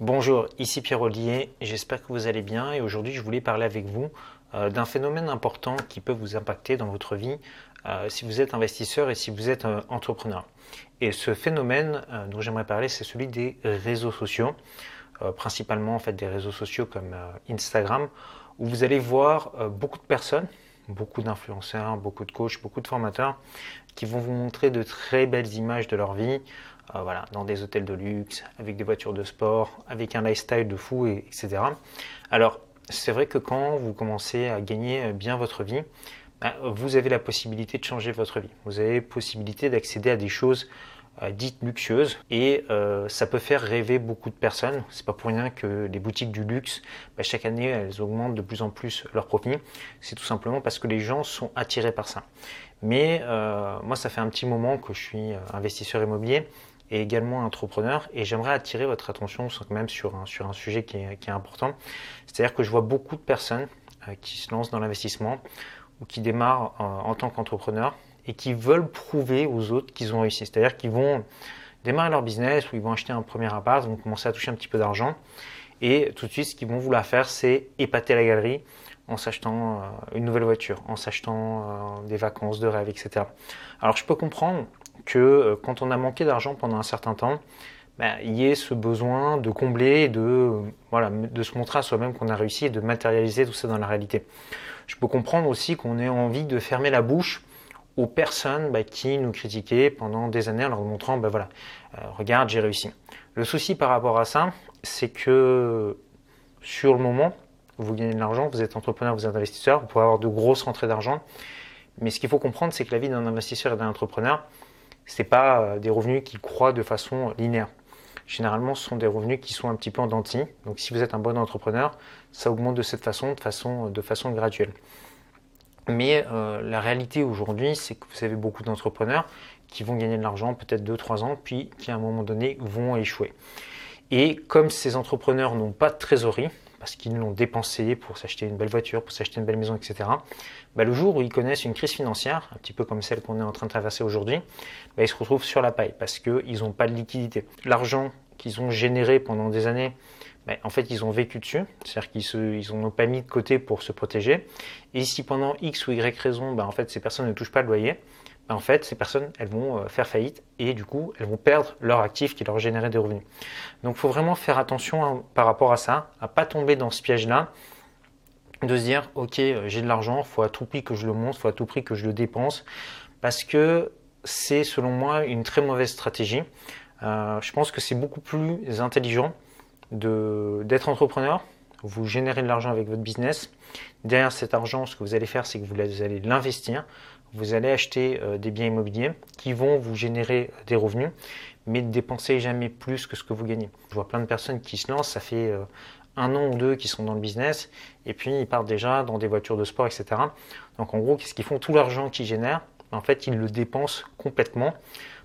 Bonjour, ici Pierre Ollier, j'espère que vous allez bien et aujourd'hui je voulais parler avec vous euh, d'un phénomène important qui peut vous impacter dans votre vie euh, si vous êtes investisseur et si vous êtes euh, entrepreneur. Et ce phénomène dont j'aimerais parler, c'est celui des réseaux sociaux, principalement en fait des réseaux sociaux comme Instagram, où vous allez voir beaucoup de personnes, beaucoup d'influenceurs, beaucoup de coachs, beaucoup de formateurs qui vont vous montrer de très belles images de leur vie, euh, voilà, dans des hôtels de luxe, avec des voitures de sport, avec un lifestyle de fou, et, etc. Alors, c'est vrai que quand vous commencez à gagner bien votre vie, bah, vous avez la possibilité de changer votre vie. Vous avez la possibilité d'accéder à des choses euh, dites luxueuses et euh, ça peut faire rêver beaucoup de personnes. C'est pas pour rien que les boutiques du luxe, bah, chaque année, elles augmentent de plus en plus leurs profits. C'est tout simplement parce que les gens sont attirés par ça. Mais moi, ça fait un petit moment que je suis investisseur immobilier et également entrepreneur. Et j'aimerais attirer votre attention quand même sur un, sujet qui est, important. C'est-à-dire que je vois beaucoup de personnes euh, qui se lancent dans l'investissement ou qui démarrent euh, en tant qu'entrepreneur et qui veulent prouver aux autres qu'ils ont réussi. C'est-à-dire qu'ils vont démarrer leur business ou ils vont acheter un premier appart, vont commencer à toucher un petit peu d'argent. Et tout de suite, ce qu'ils vont vouloir faire, c'est épater la galerie en s'achetant euh, une nouvelle voiture, en s'achetant des vacances de rêve, etc. Alors je peux comprendre que euh, quand on a manqué d'argent pendant un certain temps, ben, il y ait ce besoin de combler, de, voilà, de se montrer à soi-même qu'on a réussi et de matérialiser tout ça dans la réalité. Je peux comprendre aussi qu'on ait envie de fermer la bouche aux personnes ben, qui nous critiquaient pendant des années en leur montrant, ben voilà, euh, regarde, j'ai réussi. Le souci par rapport à ça, c'est que sur le moment, vous gagnez de l'argent, vous êtes entrepreneur, vous êtes investisseur, vous pouvez avoir de grosses rentrées d'argent. Mais ce qu'il faut comprendre, c'est que la vie d'un investisseur et d'un entrepreneur, ce n'est pas euh, des revenus qui croient de façon linéaire. Généralement, ce sont des revenus qui sont un petit peu en denti. Donc, si vous êtes un bon entrepreneur, ça augmente de cette façon, de façon, de façon graduelle. Mais euh, la réalité aujourd'hui, c'est que vous avez beaucoup d'entrepreneurs qui vont gagner de l'argent peut-être 2-3 ans, puis qui à un moment donné vont échouer. Et comme ces entrepreneurs n'ont pas de trésorerie, parce qu'ils l'ont dépensé pour s'acheter une belle voiture, pour s'acheter une belle maison, etc. Bah, le jour où ils connaissent une crise financière, un petit peu comme celle qu'on est en train de traverser aujourd'hui, bah, ils se retrouvent sur la paille parce qu'ils n'ont pas de liquidité. L'argent qu'ils ont généré pendant des années, bah, en fait, ils ont vécu dessus, c'est-à-dire qu'ils n'ont pas mis de côté pour se protéger. Et si pendant X ou Y raison, en fait, ces personnes ne touchent pas le loyer, en fait, ces personnes, elles vont euh, faire faillite et du coup, elles vont perdre leur actif qui leur générait des revenus. Donc, il faut vraiment faire attention hein, par rapport à ça, à pas tomber dans ce piège-là, de se dire, ok, euh, j'ai de l'argent, faut à tout prix que je le monte, faut à tout prix que je le dépense, parce que c'est, selon moi, une très mauvaise stratégie. Euh, je pense que c'est beaucoup plus intelligent d'être entrepreneur, vous générez de l'argent avec votre business. Derrière cet argent, ce que vous allez faire, c'est que vous allez l'investir vous allez acheter euh, des biens immobiliers qui vont vous générer des revenus, mais ne dépensez jamais plus que ce que vous gagnez. Je vois plein de personnes qui se lancent, ça fait euh, un an ou deux qui sont dans le business, et puis ils partent déjà dans des voitures de sport, etc. Donc en gros, qu'est-ce qu'ils font? Tout l'argent qu'ils génèrent, en fait, ils le dépensent complètement,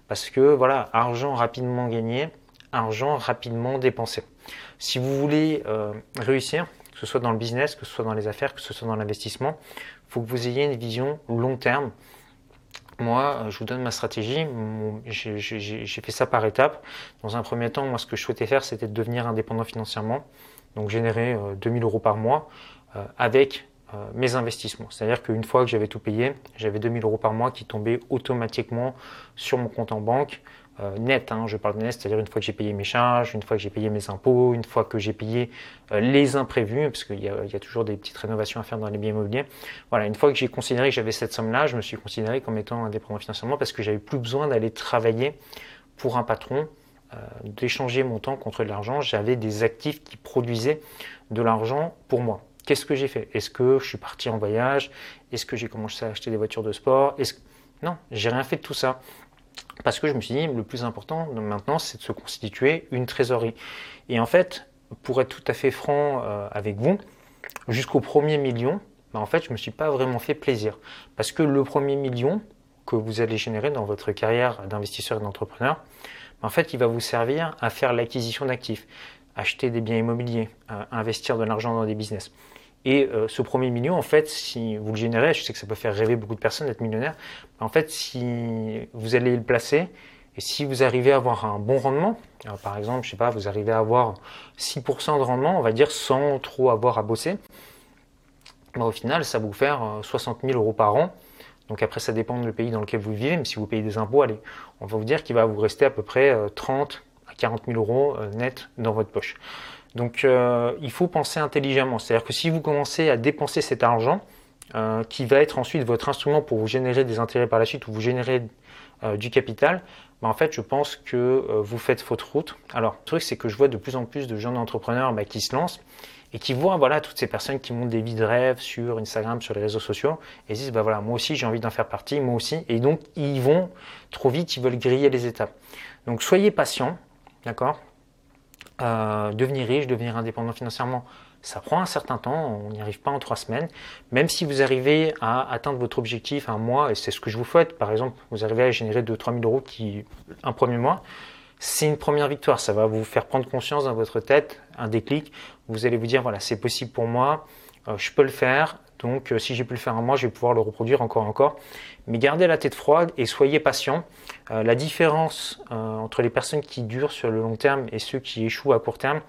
parce que voilà, argent rapidement gagné, argent rapidement dépensé. Si vous voulez euh, réussir, que ce soit dans le business, que ce soit dans les affaires, que ce soit dans l'investissement, il faut que vous ayez une vision long terme. Moi, euh, je vous donne ma stratégie. J'ai fait ça par étapes. Dans un premier temps, moi, ce que je souhaitais faire, c'était de devenir indépendant financièrement. Donc, générer 2000 euh, euros par mois euh, avec mes investissements. C'est-à-dire qu'une fois que j'avais tout payé, j'avais 2000 euros par mois qui tombaient automatiquement sur mon compte en banque euh, net, hein, je parle de net, c'est-à-dire une fois que j'ai payé mes charges, une fois que j'ai payé mes impôts, une fois que j'ai payé euh, les imprévus, parce qu'il y, a toujours des petites rénovations à faire dans les biens immobiliers. Voilà, une fois que j'ai considéré que j'avais cette somme-là, je me suis considéré comme étant indépendant financièrement parce que j'avais plus besoin d'aller travailler pour un patron, euh, d'échanger mon temps contre de l'argent. J'avais des actifs qui produisaient de l'argent pour moi. Qu'est-ce que j'ai fait? Est-ce que je suis parti en voyage? Est-ce que j'ai commencé à acheter des voitures de sport? Est-ce Non, j'ai rien fait de tout ça. Parce que je me suis dit, le plus important maintenant, c'est de se constituer une trésorerie. Et en fait, pour être tout à fait franc euh, avec vous, jusqu'au premier million, bah, en fait, je ne me suis pas vraiment fait plaisir. Parce que le premier million que vous allez générer dans votre carrière d'investisseur et d'entrepreneur, bah, en fait, il va vous servir à faire l'acquisition d'actifs, acheter des biens immobiliers, investir de l'argent dans des business. Et euh, ce premier million, en fait, si vous le générez, je sais que ça peut faire rêver beaucoup de personnes d'être millionnaire, en fait, si vous allez le placer Et si vous arrivez à avoir un bon rendement, par exemple, je sais pas, vous arrivez à avoir 6% de rendement, on va dire, sans trop avoir à bosser, bah, au final, ça va vous faire 60 000 euros par an. Donc après, ça dépend du pays dans lequel vous vivez, mais si vous payez des impôts, allez, on va vous dire qu'il va vous rester à peu près 30 à 40 000 euros net dans votre poche. Donc il faut penser intelligemment. C'est-à-dire que si vous commencez à dépenser cet argent, euh, qui va être ensuite votre instrument pour vous générer des intérêts par la suite ou vous générer euh, du capital, bah, en fait, je pense que euh, vous faites faute route. Alors, le truc, c'est que je vois de plus en plus de jeunes entrepreneurs bah, qui se lancent et qui voient voilà, toutes ces personnes qui montent des vies de rêve sur Instagram, sur les réseaux sociaux, et disent, bah, voilà, moi aussi, j'ai envie d'en faire partie, moi aussi. Et donc, ils vont trop vite, ils veulent griller les étapes. Donc, soyez patient, d'accord Devenir riche, devenir indépendant financièrement, ça prend un certain temps, on n'y arrive pas en trois semaines. Même si vous arrivez à atteindre votre objectif un mois, et c'est ce que je vous souhaite, par exemple, vous arrivez à générer 2-3 000 euros qui, un premier mois, c'est une première victoire. Ça va vous faire prendre conscience dans votre tête, un déclic. Vous allez vous dire, voilà, c'est possible pour moi, euh, je peux le faire. Donc, euh, si j'ai pu le faire un mois, je vais pouvoir le reproduire encore et encore. Mais gardez la tête froide et soyez patient. Euh, la différence entre les personnes qui durent sur le long terme et ceux qui échouent à court terme,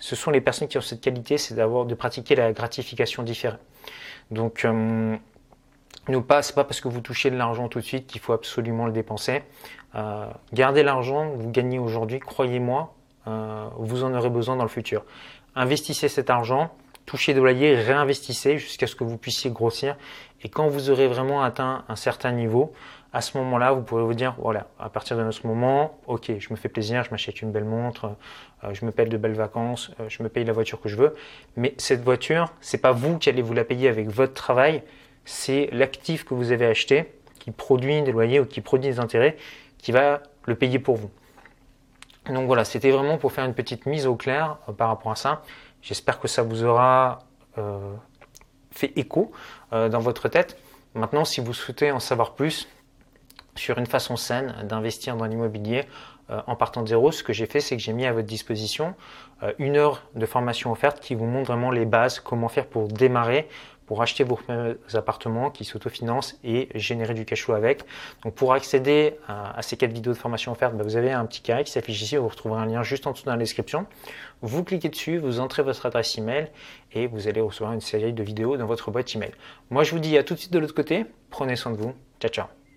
ce sont les personnes qui ont cette qualité, c'est d'avoir de pratiquer la gratification différée. Donc, euh, ne pas, pas parce que vous touchez de l'argent tout de suite qu'il faut absolument le dépenser. Euh, gardez l'argent, vous gagnez aujourd'hui, croyez-moi, euh, vous en aurez besoin dans le futur. Investissez cet argent, touchez de loyer, réinvestissez jusqu'à ce que vous puissiez grossir. Et quand vous aurez vraiment atteint un certain niveau, à ce moment-là, vous pourrez vous dire, voilà, à partir de ce moment, ok, je me fais plaisir, je m'achète une belle montre, euh, je me paye de belles vacances, euh, je me paye la voiture que je veux. Mais cette voiture, c'est pas vous qui allez vous la payer avec votre travail, c'est l'actif que vous avez acheté qui produit des loyers ou qui produit des intérêts qui va le payer pour vous. Donc voilà, c'était vraiment pour faire une petite mise au clair euh, par rapport à ça. J'espère que ça vous aura fait écho dans votre tête. Maintenant, si vous souhaitez en savoir plus, sur une façon saine d'investir dans l'immobilier euh, en partant de zéro, ce que j'ai fait, c'est que j'ai mis à votre disposition euh, une heure de formation offerte qui vous montre vraiment les bases, comment faire pour démarrer, pour acheter vos appartements qui s'autofinancent et générer du cash flow avec. Donc pour accéder à, ces quatre vidéos de formation offerte, bah, vous avez un petit carré qui s'affiche ici, vous retrouverez un lien juste en dessous dans la description. Vous cliquez dessus, vous entrez votre adresse email et vous allez recevoir une série de vidéos dans votre boîte email. Moi je vous dis à tout de suite de l'autre côté, prenez soin de vous, ciao ciao